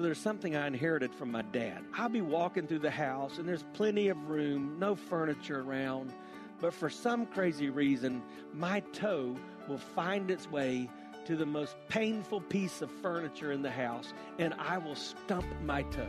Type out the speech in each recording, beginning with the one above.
So there's something I inherited from my dad. I'll be walking through the house and there's plenty of room, no furniture around, but for some crazy reason, my toe will find its way to the most painful piece of furniture in the house and I will stump my toe.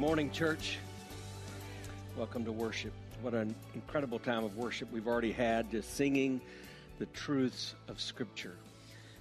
Morning, church. Welcome to worship. What an incredible time of worship we've already had, just singing the truths of Scripture.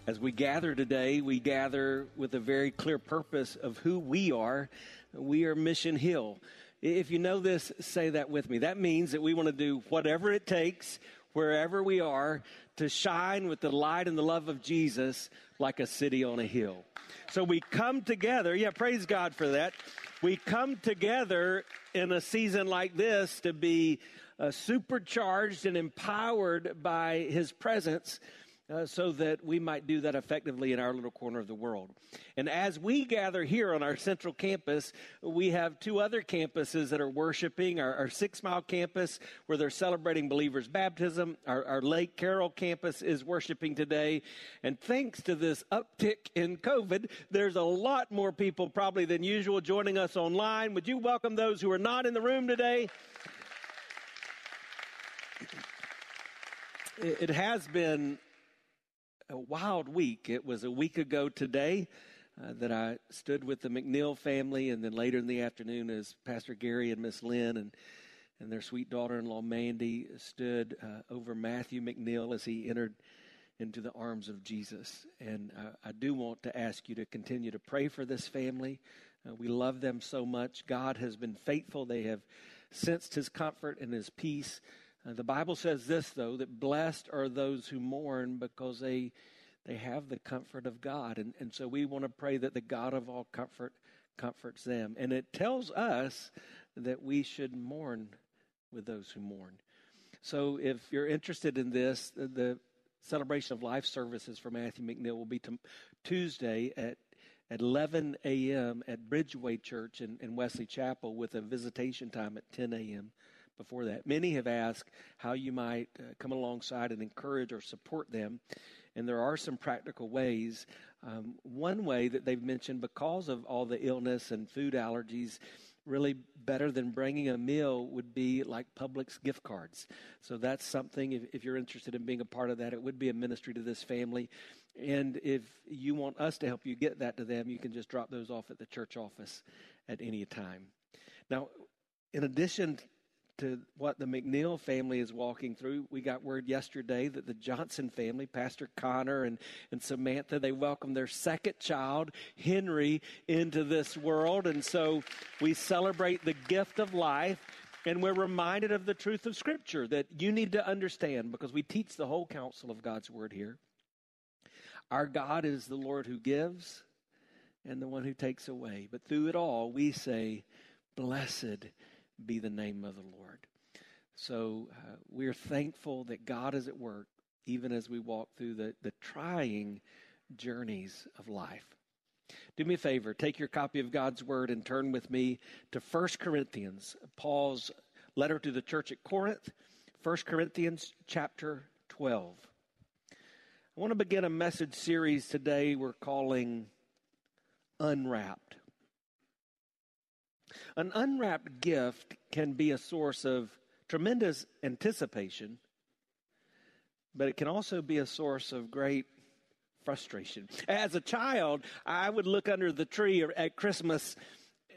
As we gather today, we gather with a very clear purpose of who we are. We are Mission Hill. If you know this, say that with me. That means that we want to do whatever it takes, wherever we are, to shine with the light and the love of Jesus like a city on a hill. So we come together. Yeah, praise God for that. We come together in a season like this to be uh, supercharged and empowered by His presence. Uh, so that we might do that effectively in our little corner of the world. And as we gather here on our central campus, we have two other campuses that are worshiping our, our Six Mile campus, where they're celebrating believers' baptism. Our, our Lake Carroll campus is worshiping today. And thanks to this uptick in COVID, there's a lot more people probably than usual joining us online. Would you welcome those who are not in the room today? It has been a wild week. It was a week ago today uh, that I stood with the McNeil family, and then later in the afternoon, as Pastor Gary and Miss Lynn and and their sweet daughter-in-law Mandy stood uh, over Matthew McNeil as he entered into the arms of Jesus. And uh, I do want to ask you to continue to pray for this family. Uh, we love them so much. God has been faithful. They have sensed His comfort and His peace. Uh, the Bible says this, though, that blessed are those who mourn because they they have the comfort of God. And, and so we want to pray that the God of all comfort comforts them. And it tells us that we should mourn with those who mourn. So if you're interested in this, the, celebration of life services for Matthew McNeil will be t- Tuesday at at 11 a.m. at Bridgeway Church in, in Wesley Chapel with a visitation time at 10 a.m before that. Many have asked how you might uh, come alongside and encourage or support them. And there are some practical ways. Um, one way that they've mentioned, because of all the illness and food allergies, really better than bringing a meal would be like Publix gift cards. So that's something, if, if, you're interested in being a part of that, it would be a ministry to this family. And if you want us to help you get that to them, you can just drop those off at the church office at any time. Now, in addition to what the McNeil family is walking through. We got word yesterday that the Johnson family, Pastor Connor and, and Samantha, they welcomed their second child, Henry, into this world. And so we celebrate the gift of life. And we're reminded of the truth of Scripture that you need to understand because we teach the whole counsel of God's Word here. Our God is the Lord who gives and the one who takes away. But through it all, we say, Blessed be the name of the Lord. So uh, we're thankful that God is at work even as we walk through the, the trying journeys of life. Do me a favor, take your copy of God's Word and turn with me to 1 Corinthians, Paul's letter to the church at Corinth, 1 Corinthians chapter 12. I want to begin a message series today we're calling Unwrapped. An unwrapped gift can be a source of tremendous anticipation, but it can also be a source of great frustration. As a child, I would look under the tree at Christmas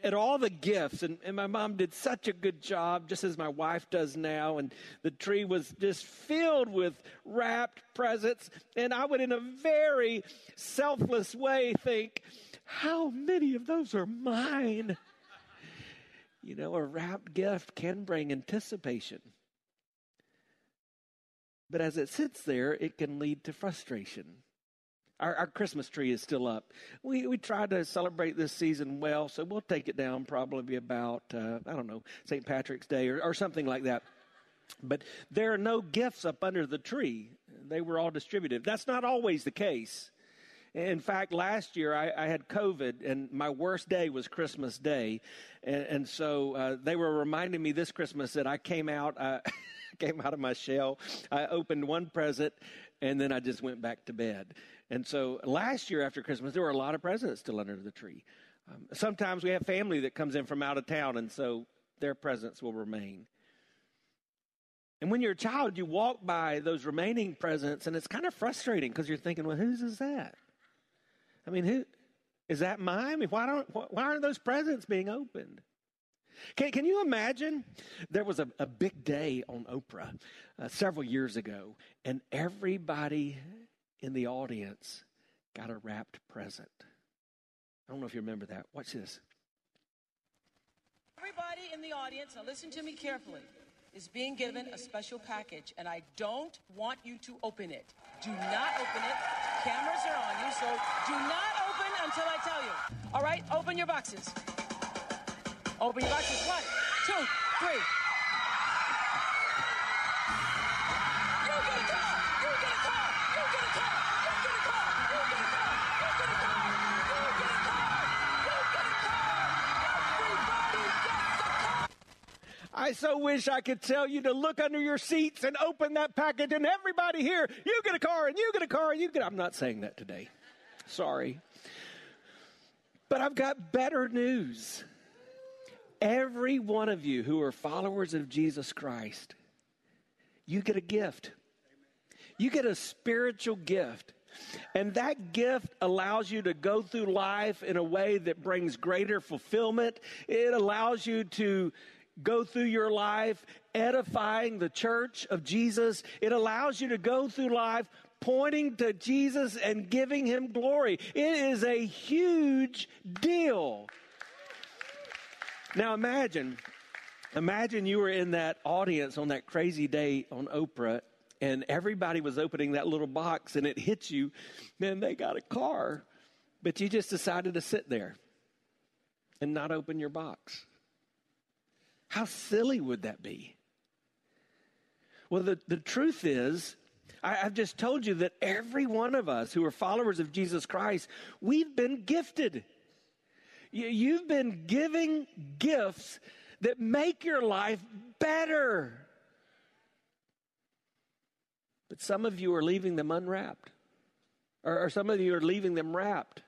at all the gifts, and, and my mom did such a good job, just as my wife does now. And the tree was just filled with wrapped presents. And I would, in a very selfless way, think, how many of those are mine? You know, a wrapped gift can bring anticipation. But as it sits there, it can lead to frustration. Our, our, Christmas tree is still up. We we tried to celebrate this season well, so we'll take it down probably about uh, I don't know St. Patrick's Day or, or something like that. But there are no gifts up under the tree; they were all distributed. That's not always the case. In fact, last year I, I had COVID, and my worst day was Christmas Day, and, and so uh, they were reminding me this Christmas that I came out. Uh, came out of my shell. I opened one present and then I just went back to bed. And so last year after Christmas, there were a lot of presents still under the tree. Um, sometimes we have family that comes in from out of town, and so their presents will remain. And when you're a child, you walk by those remaining presents, and it's kind of frustrating because you're thinking, well, whose is that? I mean, who is that mine? I mean, why don't why aren't those presents being opened? Can, can you imagine? There was a, a big day on Oprah uh, several years ago, and everybody in the audience got a wrapped present. I don't know if you remember that. Watch this. Everybody in the audience, now listen to me carefully, is being given a special package, and I don't want you to open it. Do not open it. Cameras are on you, so do not open until I tell you. All right, open your boxes. Open your boxes. One, two, three. I so wish I could tell you to look under your seats and open that package and everybody here, you get a car and you get a car and you get. I'm not saying that today. Sorry. But I've got better news. Every one of you who are followers of Jesus Christ, you get a gift. You get a spiritual gift. And that gift allows you to go through life in a way that brings greater fulfillment. It allows you to go through your life edifying the church of Jesus. It allows you to go through life pointing to Jesus and giving him glory. It is a huge deal. Now imagine, imagine you were in that audience on that crazy day on Oprah and everybody was opening that little box and it hits you, man, they got a car. But you just decided to sit there and not open your box. How silly would that be? Well, the, the truth is, I, have just told you that every one of us who are followers of Jesus Christ, we've been gifted. You, you've been giving gifts that make your life better. But some of you are leaving them unwrapped, or, or some of you are leaving them wrapped.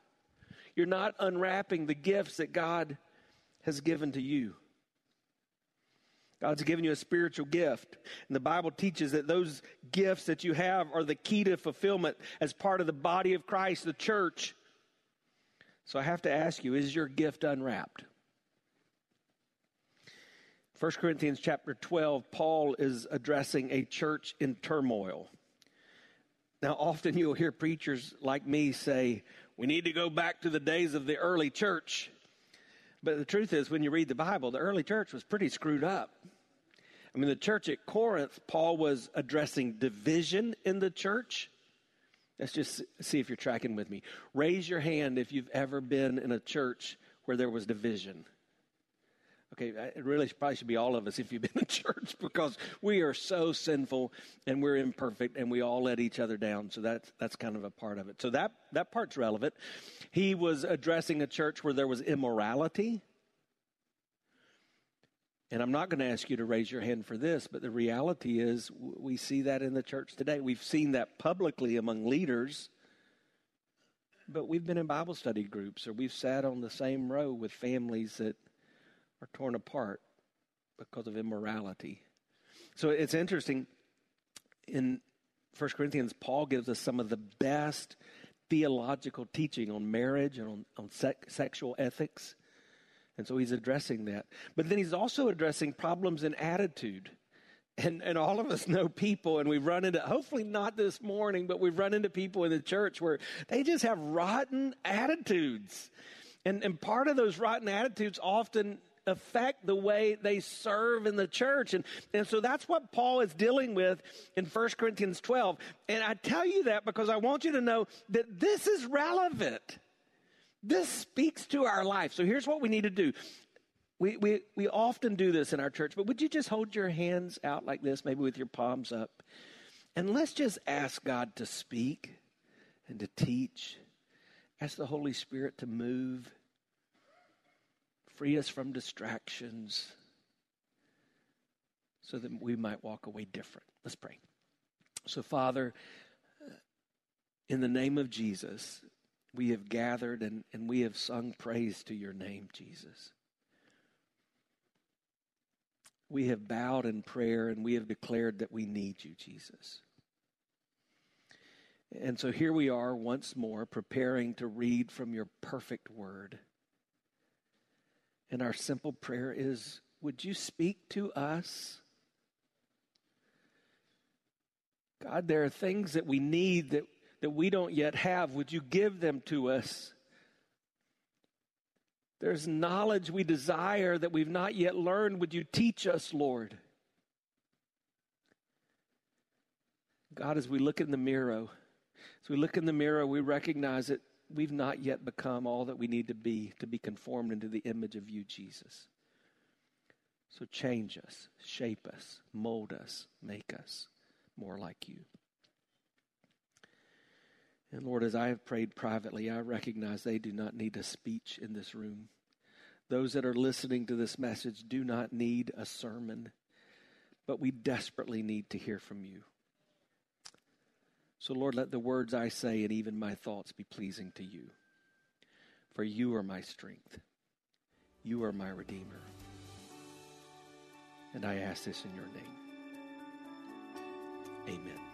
You're not unwrapping the gifts that God has given to you. God's given you a spiritual gift. And the Bible teaches that those gifts that you have are the key to fulfillment as part of the body of Christ, the church. So I have to ask you, is your gift unwrapped? 1 Corinthians chapter 12, Paul is addressing a church in turmoil. Now, often you'll hear preachers like me say, we need to go back to the days of the early church. But the truth is, when you read the Bible, the early church was pretty screwed up. I mean, the church at Corinth, Paul was addressing division in the church. Let's just see if you're tracking with me. Raise your hand if you've ever been in a church where there was division. Okay, it really probably should be all of us if you've been in church because we are so sinful and we're imperfect and we all let each other down. So that's that's kind of a part of it. So that that part's relevant. He was addressing a church where there was immorality. And I'm not going to ask you to raise your hand for this, but the reality is we see that in the church today. We've seen that publicly among leaders, but we've been in Bible study groups or we've sat on the same row with families that are torn apart because of immorality. So it's interesting. In 1 Corinthians, Paul gives us some of the best theological teaching on marriage and on, on sexual ethics. And so he's addressing that. But then he's also addressing problems in attitude. And, and all of us know people, and we've run into, hopefully not this morning, but we've run into people in the church where they just have rotten attitudes. And, and part of those rotten attitudes often affect the way they serve in the church. And, and so that's what Paul is dealing with in 1 Corinthians 12. And I tell you that because I want you to know that this is relevant. This speaks to our life. So here's what we need to do. We, we, we often do this in our church, but would you just hold your hands out like this, maybe with your palms up? And let's just ask God to speak and to teach. Ask the Holy Spirit to move Free us from distractions so that we might walk away different. Let's pray. So, Father, in the name of Jesus, we have gathered and, and we have sung praise to your name, Jesus. We have bowed in prayer and we have declared that we need you, Jesus. And so here we are once more preparing to read from your perfect word. And our simple prayer is Would you speak to us? God, there are things that we need that, that we don't yet have. Would you give them to us? There's knowledge we desire that we've not yet learned. Would you teach us, Lord? God, as we look in the mirror, as we look in the mirror, we recognize that we've not yet become all that we need to be to be conformed into the image of you, Jesus. So change us, shape us, mold us, make us more like you. And Lord, as I have prayed privately, I recognize they do not need a speech in this room. Those that are listening to this message do not need a sermon, but we desperately need to hear from you. So, Lord, let the words I say and even my thoughts be pleasing to you. For you are my strength, you are my Redeemer. And I ask this in your name. Amen.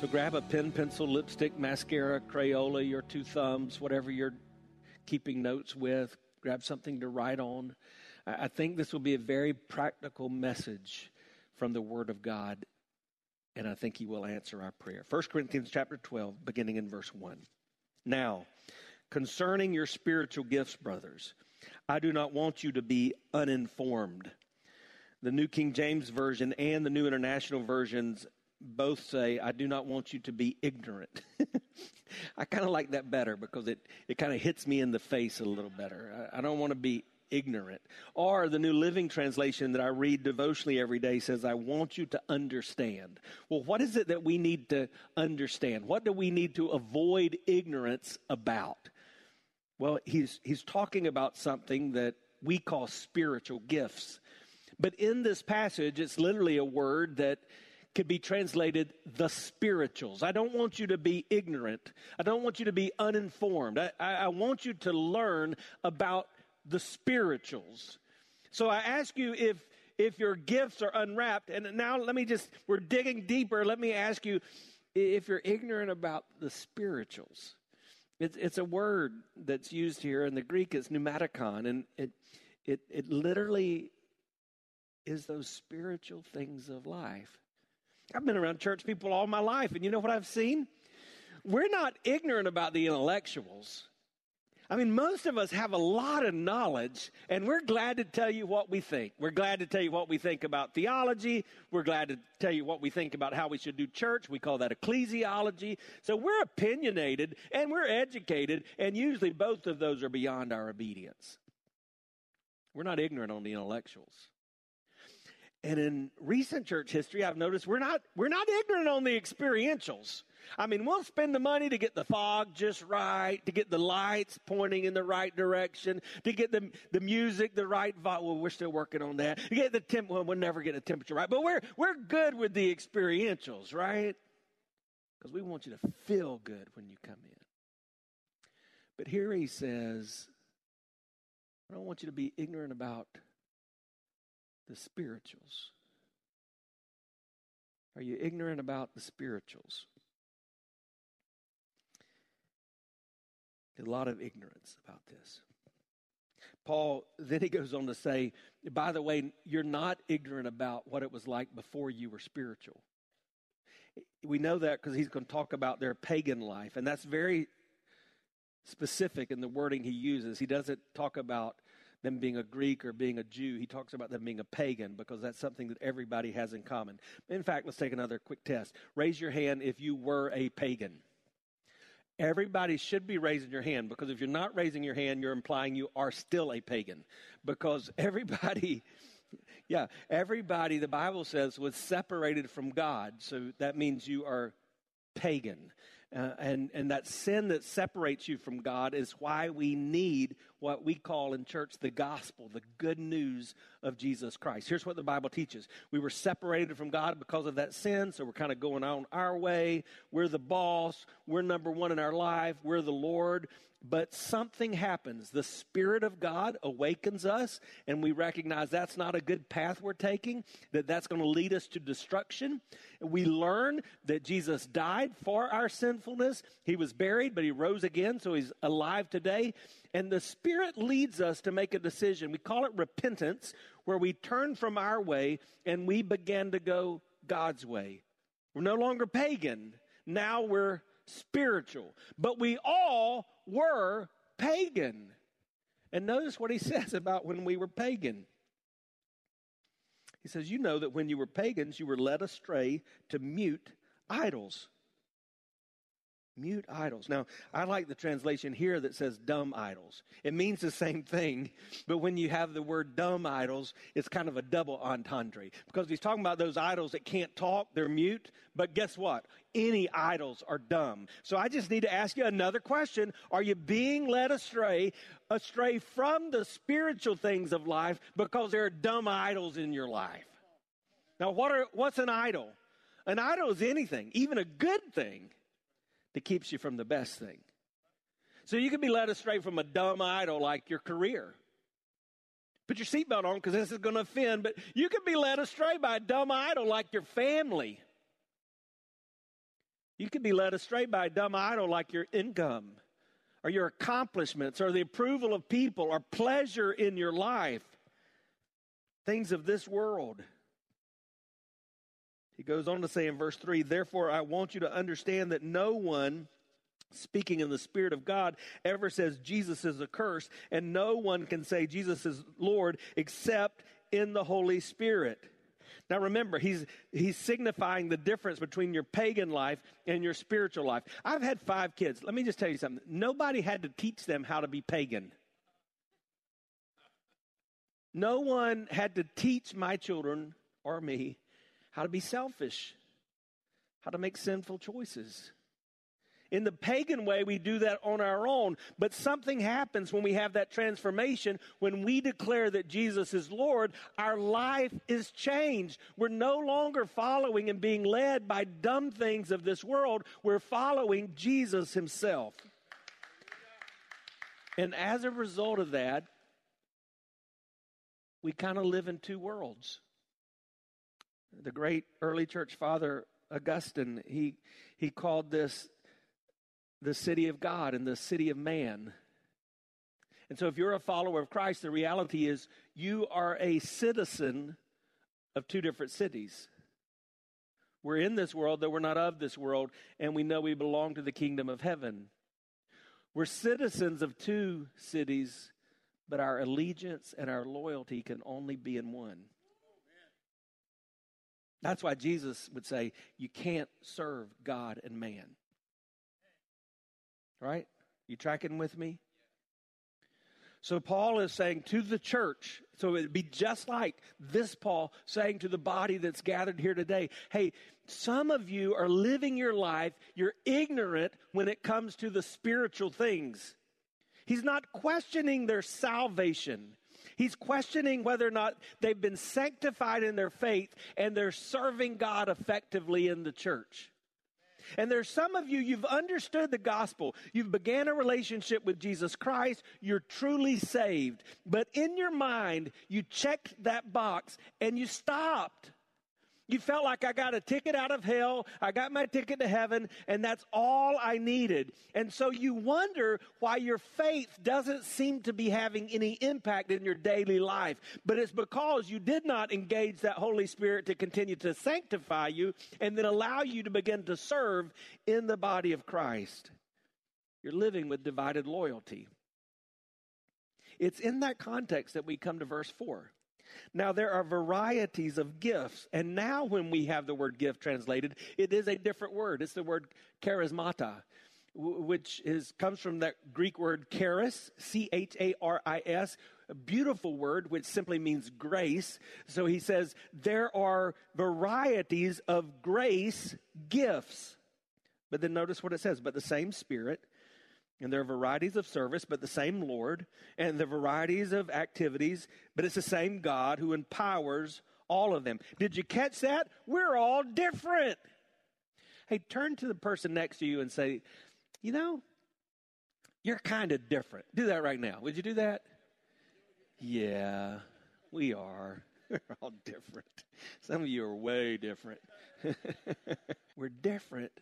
So grab a pen, pencil, lipstick, mascara, Crayola, your two thumbs, whatever you're keeping notes with. Grab something to write on. I think this will be a very practical message from the Word of God and I think he will answer our prayer. 1 Corinthians chapter 12, beginning in verse 1. Now, concerning your spiritual gifts, brothers, I do not want you to be uninformed. The New King James Version and the New International Versions both say, I do not want you to be ignorant. I kind of like that better because it, it kind of hits me in the face a little better. I, I don't want to be ignorant. Or the New Living Translation that I read devotionally every day says, I want you to understand. Well, what is it that we need to understand? What do we need to avoid ignorance about? Well, he's, he's talking about something that we call spiritual gifts. But in this passage, it's literally a word that could be translated the spirituals. I don't want you to be ignorant. I don't want you to be uninformed. I, I, want you to learn about the spirituals. So I ask you if if your gifts are unwrapped and now let me just we're digging deeper. Let me ask you if you're ignorant about the spirituals. It's it's a word that's used here in the Greek It's pneumatikon and it it it literally is those spiritual things of life. I've been around church people all my life and you know what I've seen? We're not ignorant about the intellectuals. I mean, most of us have a lot of knowledge, and we're glad to tell you what we think. We're glad to tell you what we think about theology. We're glad to tell you what we think about how we should do church. We call that ecclesiology. So we're opinionated and we're educated, and usually both of those are beyond our obedience. We're not ignorant on the intellectuals. And in recent church history, I've noticed we're not, we're not ignorant on the experientials. I mean, we'll spend the money to get the fog just right, to get the lights pointing in the right direction, to get the, the music the right Well, we're still working on that. To get the temp. Well, we'll never get the temperature right, but we're we're good with the experientials, right? Because we want you to feel good when you come in. But here he says, I don't want you to be ignorant about the spirituals. Are you ignorant about the spirituals? A lot of ignorance about this. Paul, then he goes on to say, by the way, you're not ignorant about what it was like before you were spiritual. We know that because he's going to talk about their pagan life, and that's very specific in the wording he uses. He doesn't talk about them being a Greek or being a Jew. He talks about them being a pagan because that's something that everybody has in common. In fact, let's take another quick test. Raise your hand if you were a pagan. Everybody should be raising your hand because if you're not raising your hand, you're implying you are still a pagan. Because everybody, yeah, everybody, the Bible says, was separated from God. So that means you are pagan. Uh, and, and that sin that separates you from God is why we need what we call in church the gospel, the good news of Jesus Christ. Here's what the Bible teaches we were separated from God because of that sin, so we're kind of going on our way. We're the boss, we're number one in our life, we're the Lord. But something happens. The Spirit of God awakens us, and we recognize that's not a good path we're taking, that that's going to lead us to destruction. We learn that Jesus died for our sinfulness. He was buried, but he rose again, so he's alive today. And the Spirit leads us to make a decision. We call it repentance, where we turn from our way and we begin to go God's way. We're no longer pagan. Now we're spiritual. But we all were pagan. And notice what he says about when we were pagan. He says, You know that when you were pagans, you were led astray to mute idols. Mute idols. Now, I like the translation here that says dumb idols. It means the same thing, but when you have the word dumb idols, it's kind of a double entendre. Because he's talking about those idols that can't talk, they're mute, but guess what? Any idols are dumb. So I just need to ask you another question. Are you being led astray, astray from the spiritual things of life because there are dumb idols in your life? Now, what are, what's an idol? An idol is anything, even a good thing that keeps you from the best thing. So you can be led astray from a dumb idol like your career. Put your seatbelt on because this is going to offend, but you can be led astray by a dumb idol like your family. You can be led astray by a dumb idol like your income or your accomplishments or the approval of people or pleasure in your life. Things of this world. He goes on to say in verse 3 Therefore, I want you to understand that no one, speaking in the Spirit of God, ever says Jesus is accursed, and no one can say Jesus is Lord except in the Holy Spirit. Now remember, he's, he's signifying the difference between your pagan life and your spiritual life. I've had five kids. Let me just tell you something. Nobody had to teach them how to be pagan. No one had to teach my children or me how to be selfish, how to make sinful choices. In the pagan way, we do that on our own, but something happens when we have that transformation. When we declare that Jesus is Lord, our life is changed. We're no longer following and being led by dumb things of this world, we're following Jesus Himself. And as a result of that, we kind of live in two worlds the great early church father Augustine, he, he called this the city of God and the city of man. And so, if you're a follower of Christ, the reality is you are a citizen of two different cities. We're in this world, though we're not of this world, and we know we belong to the kingdom of heaven. We're citizens of two cities, but our allegiance and our loyalty can only be in one. That's why Jesus would say, You can't serve God and man. Right? You tracking with me? So Paul is saying to the church, so it'd be just like this Paul saying to the body that's gathered here today, hey, some of you are living your life, you're ignorant when it comes to the spiritual things. He's not questioning their salvation. He's questioning whether or not they've been sanctified in their faith and they're serving God effectively in the church. And there's some of you, you've understood the gospel. You've began a relationship with Jesus Christ. You're truly saved. But in your mind, you checked that box and you stopped. You felt like I got a ticket out of hell, I got my ticket to heaven, and that's all I needed. And so you wonder why your faith doesn't seem to be having any impact in your daily life. But it's because you did not engage that Holy Spirit to continue to sanctify you and then allow you to begin to serve in the body of Christ. You're living with divided loyalty. It's in that context that we come to verse 4. Now, there are varieties of gifts. And now, when we have the word gift translated, it is a different word. It's the word charismata, which is, comes from that Greek word charis, C H A R I S, a beautiful word which simply means grace. So he says, there are varieties of grace gifts. But then notice what it says, but the same Spirit and there are varieties of service, but the same Lord, and the varieties of activities, but it's the same God who empowers all of them. Did you catch that? We're all different. Hey, turn to the person next to you and say, You know, you're kind of different. Do that right now. Would you do that? Yeah, we are. We're all different. Some of you are way different. We're different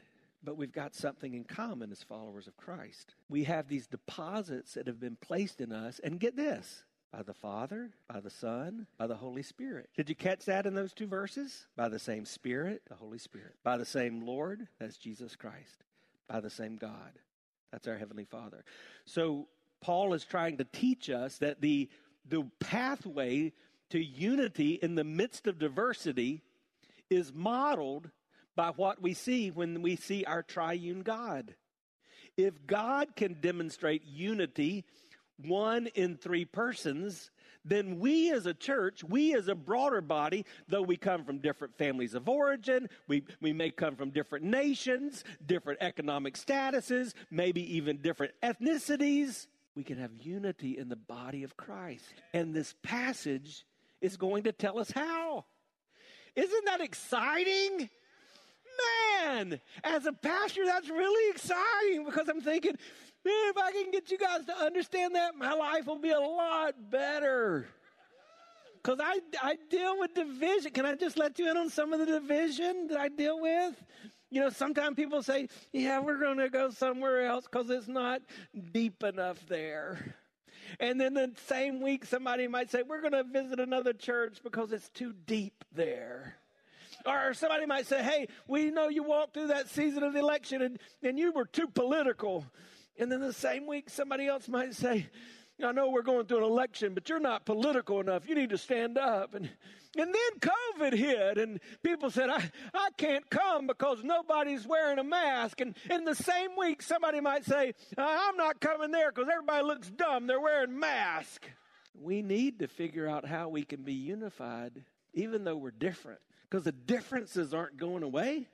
but we've got something in common as followers of Christ. We have these deposits that have been placed in us, and get this by the Father, by the Son, by the Holy Spirit. Did you catch that in those two verses? By the same Spirit, the Holy Spirit. By the same Lord, that's Jesus Christ. By the same God, that's our Heavenly Father. So Paul is trying to teach us that the, the pathway to unity in the midst of diversity is modeled by what we see when we see our triune God. If God can demonstrate unity, one in three persons, then we as a church, we as a broader body, though we come from different families of origin, we, we may come from different nations, different economic statuses, maybe even different ethnicities, we can have unity in the body of Christ. And this passage is going to tell us how. Isn't that exciting? Man, as a pastor, that's really exciting because I'm thinking, man, if I can get you guys to understand that, my life will be a lot better. Because I, I deal with division. Can I just let you in on some of the division that I deal with? You know, sometimes people say, yeah, we're going to go somewhere else because it's not deep enough there. And then the same week, somebody might say, we're going to visit another church because it's too deep there. Or somebody might say, hey, we know you walked through that season of the election and, and you were too political. And then the same week, somebody else might say, I know we're going through an election, but you're not political enough. You need to stand up. And, and then COVID hit, and people said, I, I can't come because nobody's wearing a mask. And in the same week, somebody might say, I'm not coming there because everybody looks dumb. They're wearing masks. We need to figure out how we can be unified, even though we're different because the differences aren't going away.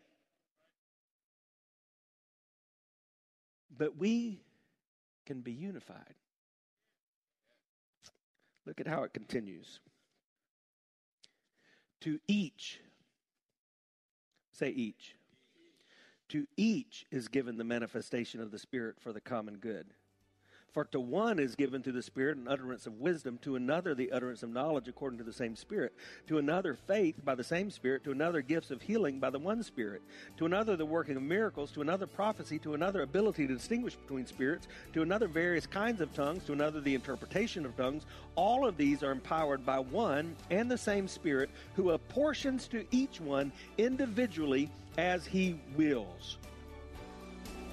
But we can be unified. Look at how it continues. To each, say each. To each is given the manifestation of the Spirit for the common good. For to one is given through the Spirit an utterance of wisdom, to another the utterance of knowledge according to the same Spirit, to another faith by the same Spirit, to another gifts of healing by the one Spirit, to another the working of miracles, to another prophecy, to another ability to distinguish between spirits, to another various kinds of tongues, to another the interpretation of tongues. All of these are empowered by one and the same Spirit, who apportions to each one individually as he wills.